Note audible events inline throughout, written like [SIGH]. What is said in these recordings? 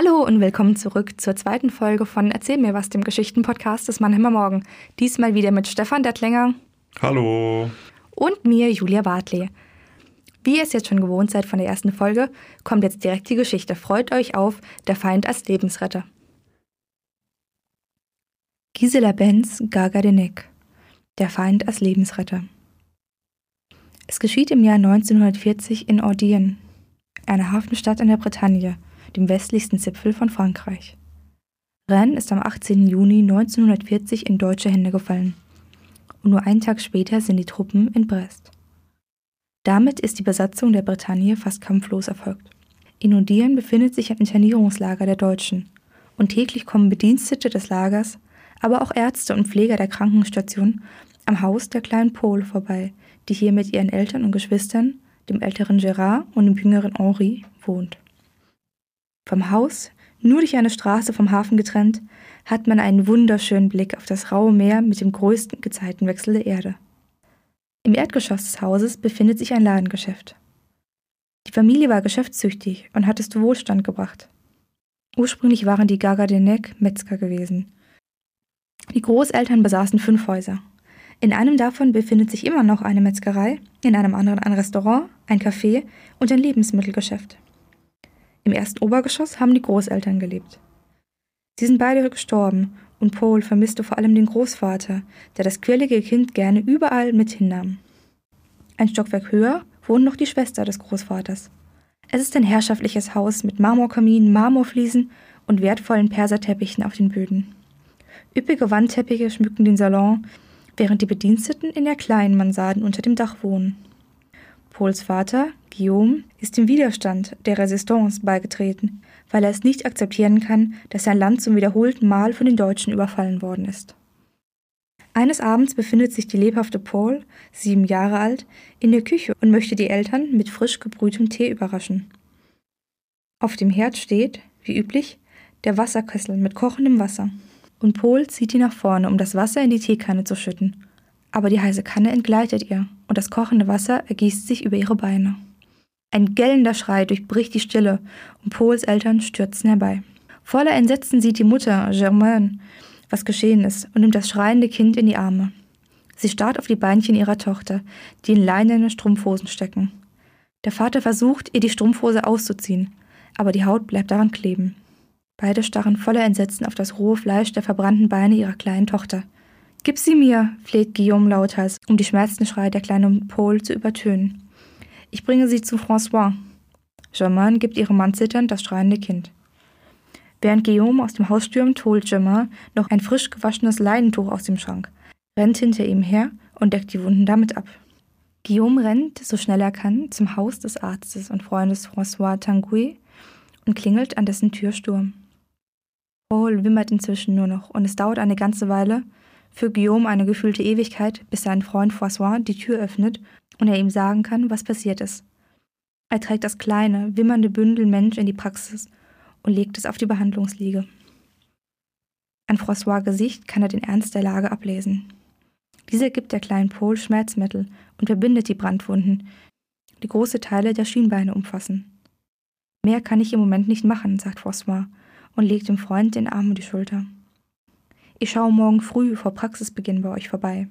Hallo und willkommen zurück zur zweiten Folge von Erzähl mir was, dem Geschichtenpodcast des Mannheimer Morgen. Diesmal wieder mit Stefan Dettlinger. Hallo. Und mir, Julia Bartley. Wie ihr es jetzt schon gewohnt seid von der ersten Folge, kommt jetzt direkt die Geschichte. Freut euch auf Der Feind als Lebensretter. Gisela Benz Gagadenek Der Feind als Lebensretter. Es geschieht im Jahr 1940 in Ordien, einer Hafenstadt in der Bretagne dem westlichsten Zipfel von Frankreich. Rennes ist am 18. Juni 1940 in deutsche Hände gefallen. Und nur einen Tag später sind die Truppen in Brest. Damit ist die Besatzung der Bretagne fast kampflos erfolgt. In Odien befindet sich ein Internierungslager der Deutschen. Und täglich kommen Bedienstete des Lagers, aber auch Ärzte und Pfleger der Krankenstation am Haus der kleinen Paul vorbei, die hier mit ihren Eltern und Geschwistern, dem älteren Gérard und dem jüngeren Henri, wohnt. Vom Haus, nur durch eine Straße vom Hafen getrennt, hat man einen wunderschönen Blick auf das raue Meer mit dem größten Gezeitenwechsel der Erde. Im Erdgeschoss des Hauses befindet sich ein Ladengeschäft. Die Familie war geschäftstüchtig und hat es zu Wohlstand gebracht. Ursprünglich waren die Gagadenek Metzger gewesen. Die Großeltern besaßen fünf Häuser. In einem davon befindet sich immer noch eine Metzgerei, in einem anderen ein Restaurant, ein Café und ein Lebensmittelgeschäft. Im ersten Obergeschoss haben die Großeltern gelebt. Sie sind beide gestorben und Paul vermisste vor allem den Großvater, der das quirlige Kind gerne überall mit hinnahm. Ein Stockwerk höher wohnt noch die Schwester des Großvaters. Es ist ein herrschaftliches Haus mit Marmorkaminen, Marmorfliesen und wertvollen Perserteppichen auf den Böden. Üppige Wandteppiche schmücken den Salon, während die Bediensteten in der kleinen Mansarden unter dem Dach wohnen. Pauls Vater, Guillaume, ist dem Widerstand der Resistance beigetreten, weil er es nicht akzeptieren kann, dass sein Land zum wiederholten Mal von den Deutschen überfallen worden ist. Eines Abends befindet sich die lebhafte Paul, sieben Jahre alt, in der Küche und möchte die Eltern mit frisch gebrühtem Tee überraschen. Auf dem Herd steht, wie üblich, der Wasserkessel mit kochendem Wasser. Und Paul zieht ihn nach vorne, um das Wasser in die Teekanne zu schütten aber die heiße Kanne entgleitet ihr und das kochende Wasser ergießt sich über ihre Beine. Ein gellender Schrei durchbricht die Stille und Pauls Eltern stürzen herbei. Voller Entsetzen sieht die Mutter, Germaine, was geschehen ist und nimmt das schreiende Kind in die Arme. Sie starrt auf die Beinchen ihrer Tochter, die in leinene Strumpfhosen stecken. Der Vater versucht, ihr die Strumpfhose auszuziehen, aber die Haut bleibt daran kleben. Beide starren voller Entsetzen auf das rohe Fleisch der verbrannten Beine ihrer kleinen Tochter. Gib sie mir, fleht Guillaume lauthals, um die schmerzenden Schreie der kleinen Paul zu übertönen. Ich bringe sie zu François. Germain gibt ihrem Mann zitternd das schreiende Kind. Während Guillaume aus dem Haus stürmt, holt Germain noch ein frisch gewaschenes Leinentuch aus dem Schrank, rennt hinter ihm her und deckt die Wunden damit ab. Guillaume rennt, so schnell er kann, zum Haus des Arztes und Freundes François Tanguy und klingelt an dessen Tür Sturm. Paul wimmert inzwischen nur noch und es dauert eine ganze Weile, für Guillaume eine gefühlte Ewigkeit, bis sein Freund François die Tür öffnet und er ihm sagen kann, was passiert ist. Er trägt das kleine, wimmernde Bündel Mensch in die Praxis und legt es auf die Behandlungsliege. An François' Gesicht kann er den Ernst der Lage ablesen. Dieser gibt der kleinen Paul Schmerzmittel und verbindet die Brandwunden, die große Teile der Schienbeine umfassen. Mehr kann ich im Moment nicht machen, sagt François und legt dem Freund den Arm um die Schulter. Ich schaue morgen früh vor Praxisbeginn bei euch vorbei.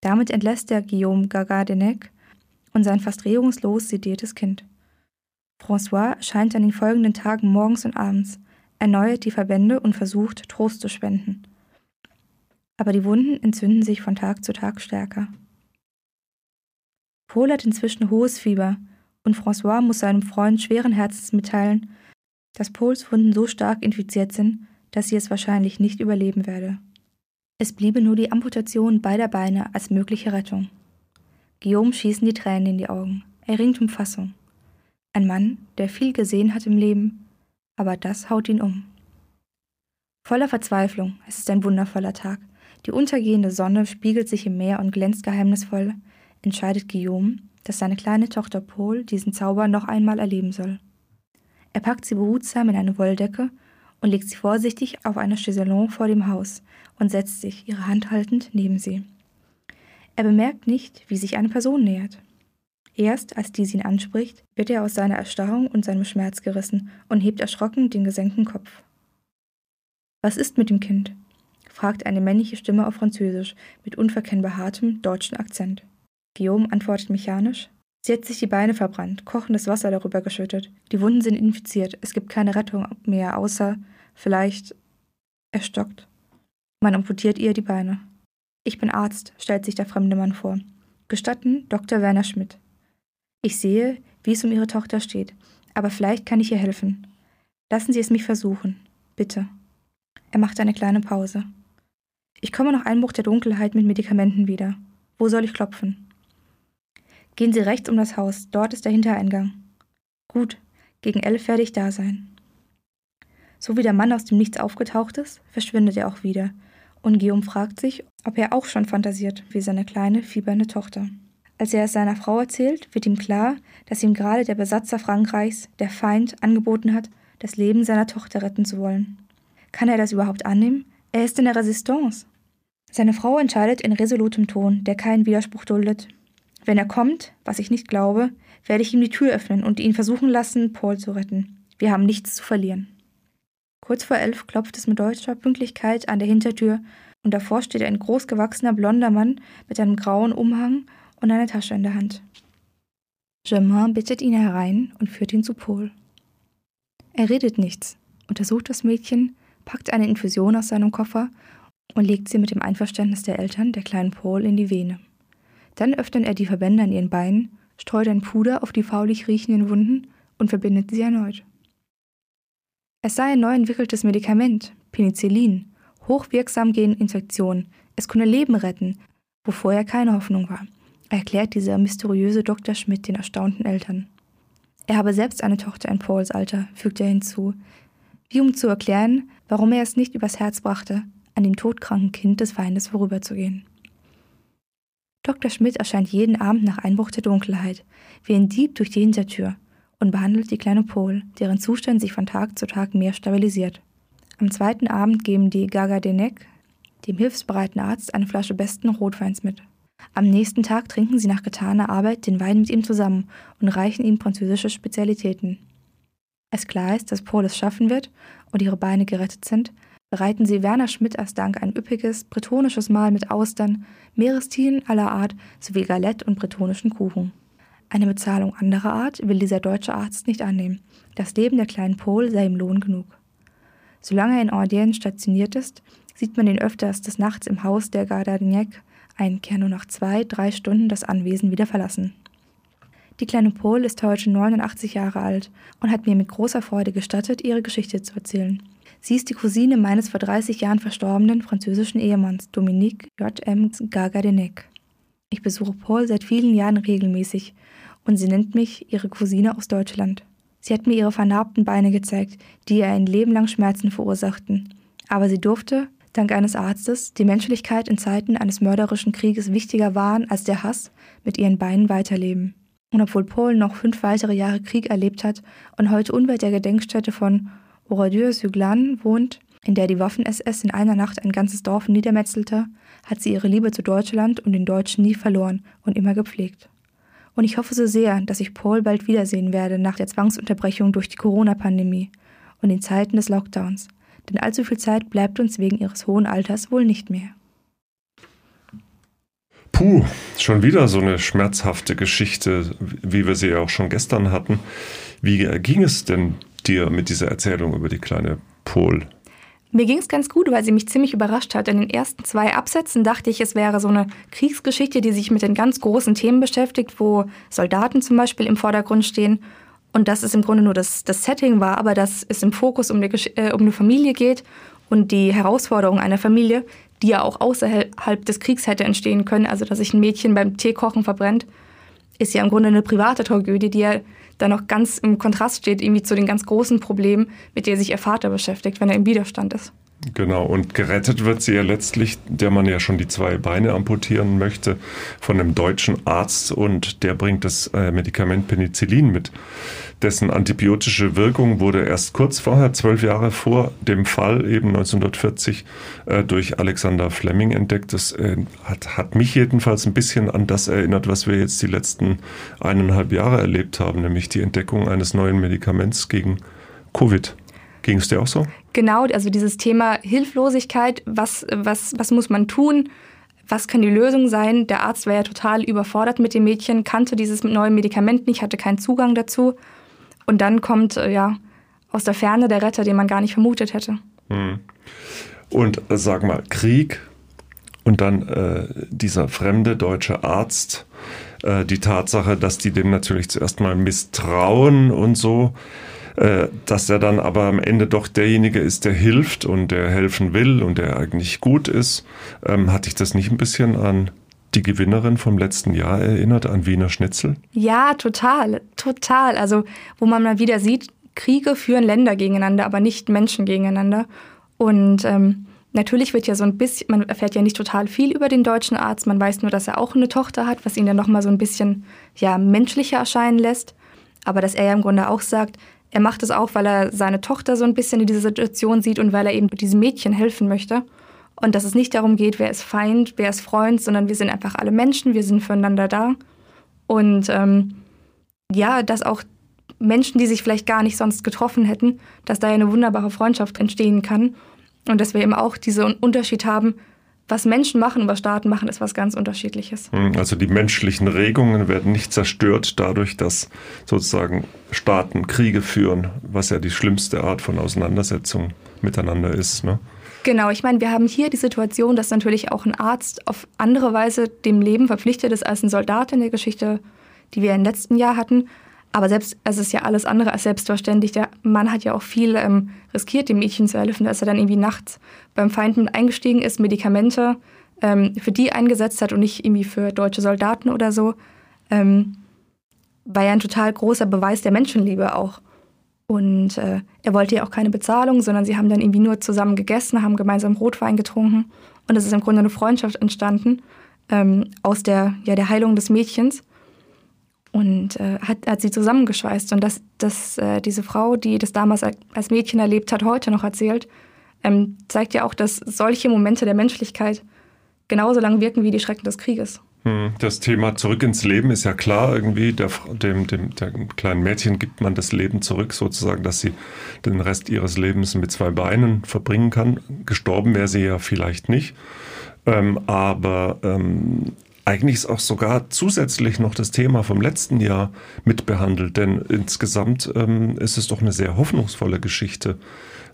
Damit entlässt der Guillaume Gagadenek und sein fast regungslos sediertes Kind. François erscheint an den folgenden Tagen morgens und abends, erneuert die Verbände und versucht, Trost zu spenden. Aber die Wunden entzünden sich von Tag zu Tag stärker. Paul hat inzwischen hohes Fieber und François muss seinem Freund schweren Herzens mitteilen, dass Pauls Wunden so stark infiziert sind, dass sie es wahrscheinlich nicht überleben werde. Es bliebe nur die Amputation beider Beine als mögliche Rettung. Guillaume schießen die Tränen in die Augen. Er ringt um Fassung. Ein Mann, der viel gesehen hat im Leben, aber das haut ihn um. Voller Verzweiflung, es ist ein wundervoller Tag. Die untergehende Sonne spiegelt sich im Meer und glänzt geheimnisvoll, entscheidet Guillaume, dass seine kleine Tochter Paul diesen Zauber noch einmal erleben soll. Er packt sie behutsam in eine Wolldecke und legt sie vorsichtig auf eine Chaiselon vor dem Haus und setzt sich, ihre Hand haltend, neben sie. Er bemerkt nicht, wie sich eine Person nähert. Erst als diese ihn anspricht, wird er aus seiner Erstarrung und seinem Schmerz gerissen und hebt erschrocken den gesenkten Kopf. Was ist mit dem Kind? fragt eine männliche Stimme auf Französisch mit unverkennbar hartem deutschen Akzent. Guillaume antwortet mechanisch. Sie hat sich die Beine verbrannt, kochendes Wasser darüber geschüttet. Die Wunden sind infiziert. Es gibt keine Rettung mehr, außer vielleicht. Er stockt. Man amputiert ihr die Beine. Ich bin Arzt, stellt sich der fremde Mann vor. Gestatten, Dr. Werner Schmidt. Ich sehe, wie es um Ihre Tochter steht, aber vielleicht kann ich ihr helfen. Lassen Sie es mich versuchen. Bitte. Er macht eine kleine Pause. Ich komme nach Einbruch der Dunkelheit mit Medikamenten wieder. Wo soll ich klopfen? Gehen Sie rechts um das Haus, dort ist der Hintereingang. Gut, gegen elf werde ich da sein. So wie der Mann aus dem Nichts aufgetaucht ist, verschwindet er auch wieder, und Guillaume fragt sich, ob er auch schon fantasiert wie seine kleine, fiebernde Tochter. Als er es seiner Frau erzählt, wird ihm klar, dass ihm gerade der Besatzer Frankreichs, der Feind, angeboten hat, das Leben seiner Tochter retten zu wollen. Kann er das überhaupt annehmen? Er ist in der Resistance. Seine Frau entscheidet in resolutem Ton, der keinen Widerspruch duldet. Wenn er kommt, was ich nicht glaube, werde ich ihm die Tür öffnen und ihn versuchen lassen, Paul zu retten. Wir haben nichts zu verlieren. Kurz vor elf klopft es mit deutscher Pünktlichkeit an der Hintertür und davor steht ein großgewachsener blonder Mann mit einem grauen Umhang und einer Tasche in der Hand. Germain bittet ihn herein und führt ihn zu Paul. Er redet nichts, untersucht das Mädchen, packt eine Infusion aus seinem Koffer und legt sie mit dem Einverständnis der Eltern der kleinen Paul in die Vene. Dann öffnet er die Verbände an ihren Beinen, streut ein Puder auf die faulig riechenden Wunden und verbindet sie erneut. Es sei ein neu entwickeltes Medikament, Penicillin, hochwirksam gegen Infektionen. Es könne Leben retten, wo vorher keine Hoffnung war, erklärt dieser mysteriöse Dr. Schmidt den erstaunten Eltern. Er habe selbst eine Tochter in Pauls Alter, fügt er hinzu, wie um zu erklären, warum er es nicht übers Herz brachte, an dem todkranken Kind des Feindes vorüberzugehen. Dr. Schmidt erscheint jeden Abend nach Einbruch der Dunkelheit, wie ein Dieb durch die Hintertür, und behandelt die kleine Pol, deren Zustand sich von Tag zu Tag mehr stabilisiert. Am zweiten Abend geben die Gagadenek dem hilfsbereiten Arzt eine Flasche besten Rotweins mit. Am nächsten Tag trinken sie nach getaner Arbeit den Wein mit ihm zusammen und reichen ihm französische Spezialitäten. Als klar ist, dass Paul es schaffen wird und ihre Beine gerettet sind, bereiten sie Werner Schmidt als Dank ein üppiges bretonisches Mahl mit Austern, Meerestieren aller Art sowie Galette und bretonischen Kuchen. Eine Bezahlung anderer Art will dieser deutsche Arzt nicht annehmen. Das Leben der kleinen Paul sei ihm Lohn genug. Solange er in Ordienne stationiert ist, sieht man ihn öfters des Nachts im Haus der Gardagnac einkehren und nach zwei, drei Stunden das Anwesen wieder verlassen. Die kleine Paul ist heute 89 Jahre alt und hat mir mit großer Freude gestattet, ihre Geschichte zu erzählen. Sie ist die Cousine meines vor 30 Jahren verstorbenen französischen Ehemanns, Dominique J. M. Gagadenec. Ich besuche Paul seit vielen Jahren regelmäßig und sie nennt mich ihre Cousine aus Deutschland. Sie hat mir ihre vernarbten Beine gezeigt, die ihr ein Leben lang Schmerzen verursachten. Aber sie durfte, dank eines Arztes, die Menschlichkeit in Zeiten eines mörderischen Krieges wichtiger wahren als der Hass, mit ihren Beinen weiterleben. Und obwohl Polen noch fünf weitere Jahre Krieg erlebt hat und heute unweit der Gedenkstätte von Oradour-Suglan wohnt, in der die Waffen-SS in einer Nacht ein ganzes Dorf niedermetzelte, hat sie ihre Liebe zu Deutschland und den Deutschen nie verloren und immer gepflegt. Und ich hoffe so sehr, dass ich Paul bald wiedersehen werde nach der Zwangsunterbrechung durch die Corona-Pandemie und in Zeiten des Lockdowns, denn allzu viel Zeit bleibt uns wegen ihres hohen Alters wohl nicht mehr. Puh, schon wieder so eine schmerzhafte Geschichte, wie wir sie ja auch schon gestern hatten. Wie ging es denn dir mit dieser Erzählung über die kleine Pol? Mir ging es ganz gut, weil sie mich ziemlich überrascht hat. In den ersten zwei Absätzen dachte ich, es wäre so eine Kriegsgeschichte, die sich mit den ganz großen Themen beschäftigt, wo Soldaten zum Beispiel im Vordergrund stehen. Und dass es im Grunde nur das, das Setting war, aber dass es im Fokus um, die, äh, um eine Familie geht und die Herausforderung einer Familie, die ja auch außerhalb des Kriegs hätte entstehen können. Also, dass sich ein Mädchen beim Teekochen verbrennt, ist ja im Grunde eine private Tragödie, die ja da noch ganz im Kontrast steht, irgendwie zu den ganz großen Problemen, mit denen sich ihr Vater beschäftigt, wenn er im Widerstand ist. Genau, und gerettet wird sie ja letztlich, der man ja schon die zwei Beine amputieren möchte, von einem deutschen Arzt und der bringt das äh, Medikament Penicillin mit. dessen antibiotische Wirkung wurde erst kurz vorher, zwölf Jahre vor dem Fall, eben 1940, äh, durch Alexander Fleming entdeckt. Das äh, hat, hat mich jedenfalls ein bisschen an das erinnert, was wir jetzt die letzten eineinhalb Jahre erlebt haben, nämlich die Entdeckung eines neuen Medikaments gegen Covid. Ging es dir auch so? Genau, also dieses Thema Hilflosigkeit, was, was, was muss man tun? Was kann die Lösung sein? Der Arzt war ja total überfordert mit dem Mädchen, kannte dieses neue Medikament nicht, hatte keinen Zugang dazu. Und dann kommt äh, ja aus der Ferne der Retter, den man gar nicht vermutet hätte. Hm. Und sag mal, Krieg und dann äh, dieser fremde deutsche Arzt, äh, die Tatsache, dass die dem natürlich zuerst mal misstrauen und so. Äh, dass er dann aber am Ende doch derjenige ist, der hilft und der helfen will und der eigentlich gut ist. Ähm, hat dich das nicht ein bisschen an die Gewinnerin vom letzten Jahr erinnert, an Wiener Schnitzel? Ja, total, total. Also wo man mal wieder sieht, Kriege führen Länder gegeneinander, aber nicht Menschen gegeneinander. Und ähm, natürlich wird ja so ein bisschen, man erfährt ja nicht total viel über den deutschen Arzt, man weiß nur, dass er auch eine Tochter hat, was ihn dann nochmal so ein bisschen ja, menschlicher erscheinen lässt. Aber dass er ja im Grunde auch sagt, er macht es auch, weil er seine Tochter so ein bisschen in dieser Situation sieht und weil er eben diesem Mädchen helfen möchte. Und dass es nicht darum geht, wer ist Feind, wer ist Freund, sondern wir sind einfach alle Menschen, wir sind füreinander da. Und ähm, ja, dass auch Menschen, die sich vielleicht gar nicht sonst getroffen hätten, dass da ja eine wunderbare Freundschaft entstehen kann. Und dass wir eben auch diesen Unterschied haben, was Menschen machen und was Staaten machen, ist was ganz unterschiedliches. Hm, also die menschlichen Regungen werden nicht zerstört dadurch, dass sozusagen Staaten Kriege führen, was ja die schlimmste Art von Auseinandersetzung miteinander ist. Ne? Genau, ich meine, wir haben hier die Situation, dass natürlich auch ein Arzt auf andere Weise dem Leben verpflichtet ist als ein Soldat in der Geschichte, die wir im letzten Jahr hatten. Aber selbst, es ist ja alles andere als selbstverständlich. Der Mann hat ja auch viel ähm, riskiert, dem Mädchen zu helfen, dass er dann irgendwie nachts beim Feind mit eingestiegen ist, Medikamente ähm, für die eingesetzt hat und nicht irgendwie für deutsche Soldaten oder so. Ähm, war ja ein total großer Beweis der Menschenliebe auch. Und äh, er wollte ja auch keine Bezahlung, sondern sie haben dann irgendwie nur zusammen gegessen, haben gemeinsam Rotwein getrunken. Und es ist im Grunde eine Freundschaft entstanden ähm, aus der, ja, der Heilung des Mädchens und äh, hat, hat sie zusammengeschweißt. Und dass, dass äh, diese Frau, die das damals als Mädchen erlebt hat, heute noch erzählt, ähm, zeigt ja auch, dass solche Momente der Menschlichkeit genauso lang wirken wie die Schrecken des Krieges. Hm, das Thema zurück ins Leben ist ja klar irgendwie. Der, dem, dem, dem kleinen Mädchen gibt man das Leben zurück, sozusagen, dass sie den Rest ihres Lebens mit zwei Beinen verbringen kann. Gestorben wäre sie ja vielleicht nicht. Ähm, aber ähm, eigentlich ist auch sogar zusätzlich noch das Thema vom letzten Jahr mitbehandelt, denn insgesamt ähm, ist es doch eine sehr hoffnungsvolle Geschichte,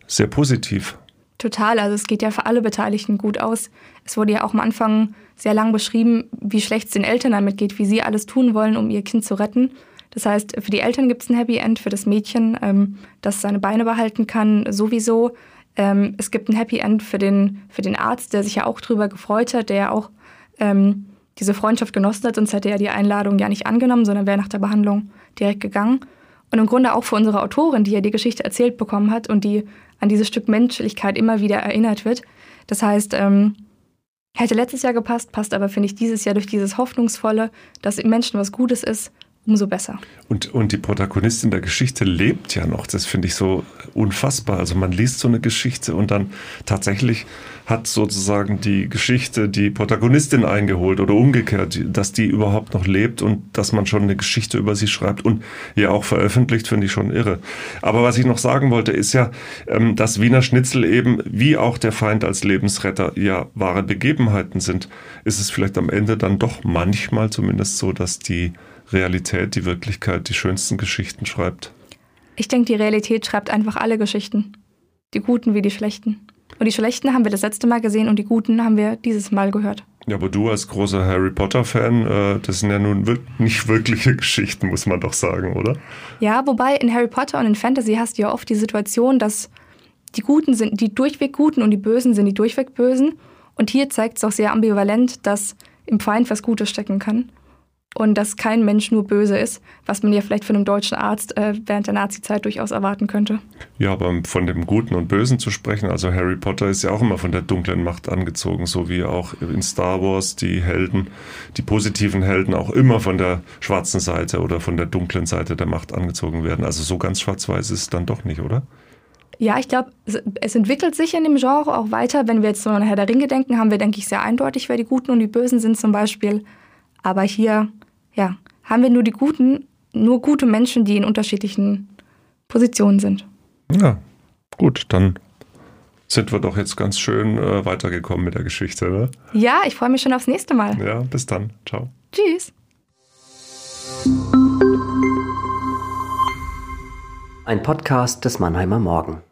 sehr positiv. Total, also es geht ja für alle Beteiligten gut aus. Es wurde ja auch am Anfang sehr lang beschrieben, wie schlecht es den Eltern damit geht, wie sie alles tun wollen, um ihr Kind zu retten. Das heißt, für die Eltern gibt es ein Happy End, für das Mädchen, ähm, das seine Beine behalten kann, sowieso. Ähm, es gibt ein Happy End für den, für den Arzt, der sich ja auch drüber gefreut hat, der ja auch ähm, diese Freundschaft genossen hat, sonst hätte er die Einladung ja nicht angenommen, sondern wäre nach der Behandlung direkt gegangen. Und im Grunde auch für unsere Autorin, die ja die Geschichte erzählt bekommen hat und die an dieses Stück Menschlichkeit immer wieder erinnert wird. Das heißt, ähm, hätte letztes Jahr gepasst, passt aber, finde ich, dieses Jahr durch dieses Hoffnungsvolle, dass im Menschen was Gutes ist, umso besser. Und, und die Protagonistin der Geschichte lebt ja noch. Das finde ich so unfassbar. Also man liest so eine Geschichte und dann tatsächlich hat sozusagen die Geschichte die Protagonistin eingeholt oder umgekehrt, dass die überhaupt noch lebt und dass man schon eine Geschichte über sie schreibt und ja auch veröffentlicht, finde ich schon irre. Aber was ich noch sagen wollte, ist ja, ähm, dass Wiener Schnitzel eben wie auch der Feind als Lebensretter ja wahre Begebenheiten sind. Ist es vielleicht am Ende dann doch manchmal zumindest so, dass die Realität, die Wirklichkeit die schönsten Geschichten schreibt? Ich denke, die Realität schreibt einfach alle Geschichten. Die guten wie die schlechten. Und die schlechten haben wir das letzte Mal gesehen und die guten haben wir dieses Mal gehört. Ja, aber du als großer Harry Potter-Fan, äh, das sind ja nun nicht wirkliche [LAUGHS] Geschichten, muss man doch sagen, oder? Ja, wobei in Harry Potter und in Fantasy hast du ja oft die Situation, dass die Guten sind die durchweg Guten und die Bösen sind die durchweg Bösen. Und hier zeigt es auch sehr ambivalent, dass im Feind was Gutes stecken kann. Und dass kein Mensch nur böse ist, was man ja vielleicht von einem deutschen Arzt äh, während der Nazizeit durchaus erwarten könnte. Ja, aber von dem Guten und Bösen zu sprechen, also Harry Potter ist ja auch immer von der dunklen Macht angezogen, so wie auch in Star Wars die Helden, die positiven Helden auch immer von der schwarzen Seite oder von der dunklen Seite der Macht angezogen werden. Also so ganz schwarz-weiß ist es dann doch nicht, oder? Ja, ich glaube, es entwickelt sich in dem Genre auch weiter. Wenn wir jetzt so an Herr der Ringe denken, haben wir, denke ich, sehr eindeutig, wer die Guten und die Bösen sind zum Beispiel. Aber hier, ja, haben wir nur die Guten, nur gute Menschen, die in unterschiedlichen Positionen sind. Ja, gut, dann sind wir doch jetzt ganz schön äh, weitergekommen mit der Geschichte, ne? Ja, ich freue mich schon aufs nächste Mal. Ja, bis dann. Ciao. Tschüss. Ein Podcast des Mannheimer Morgen.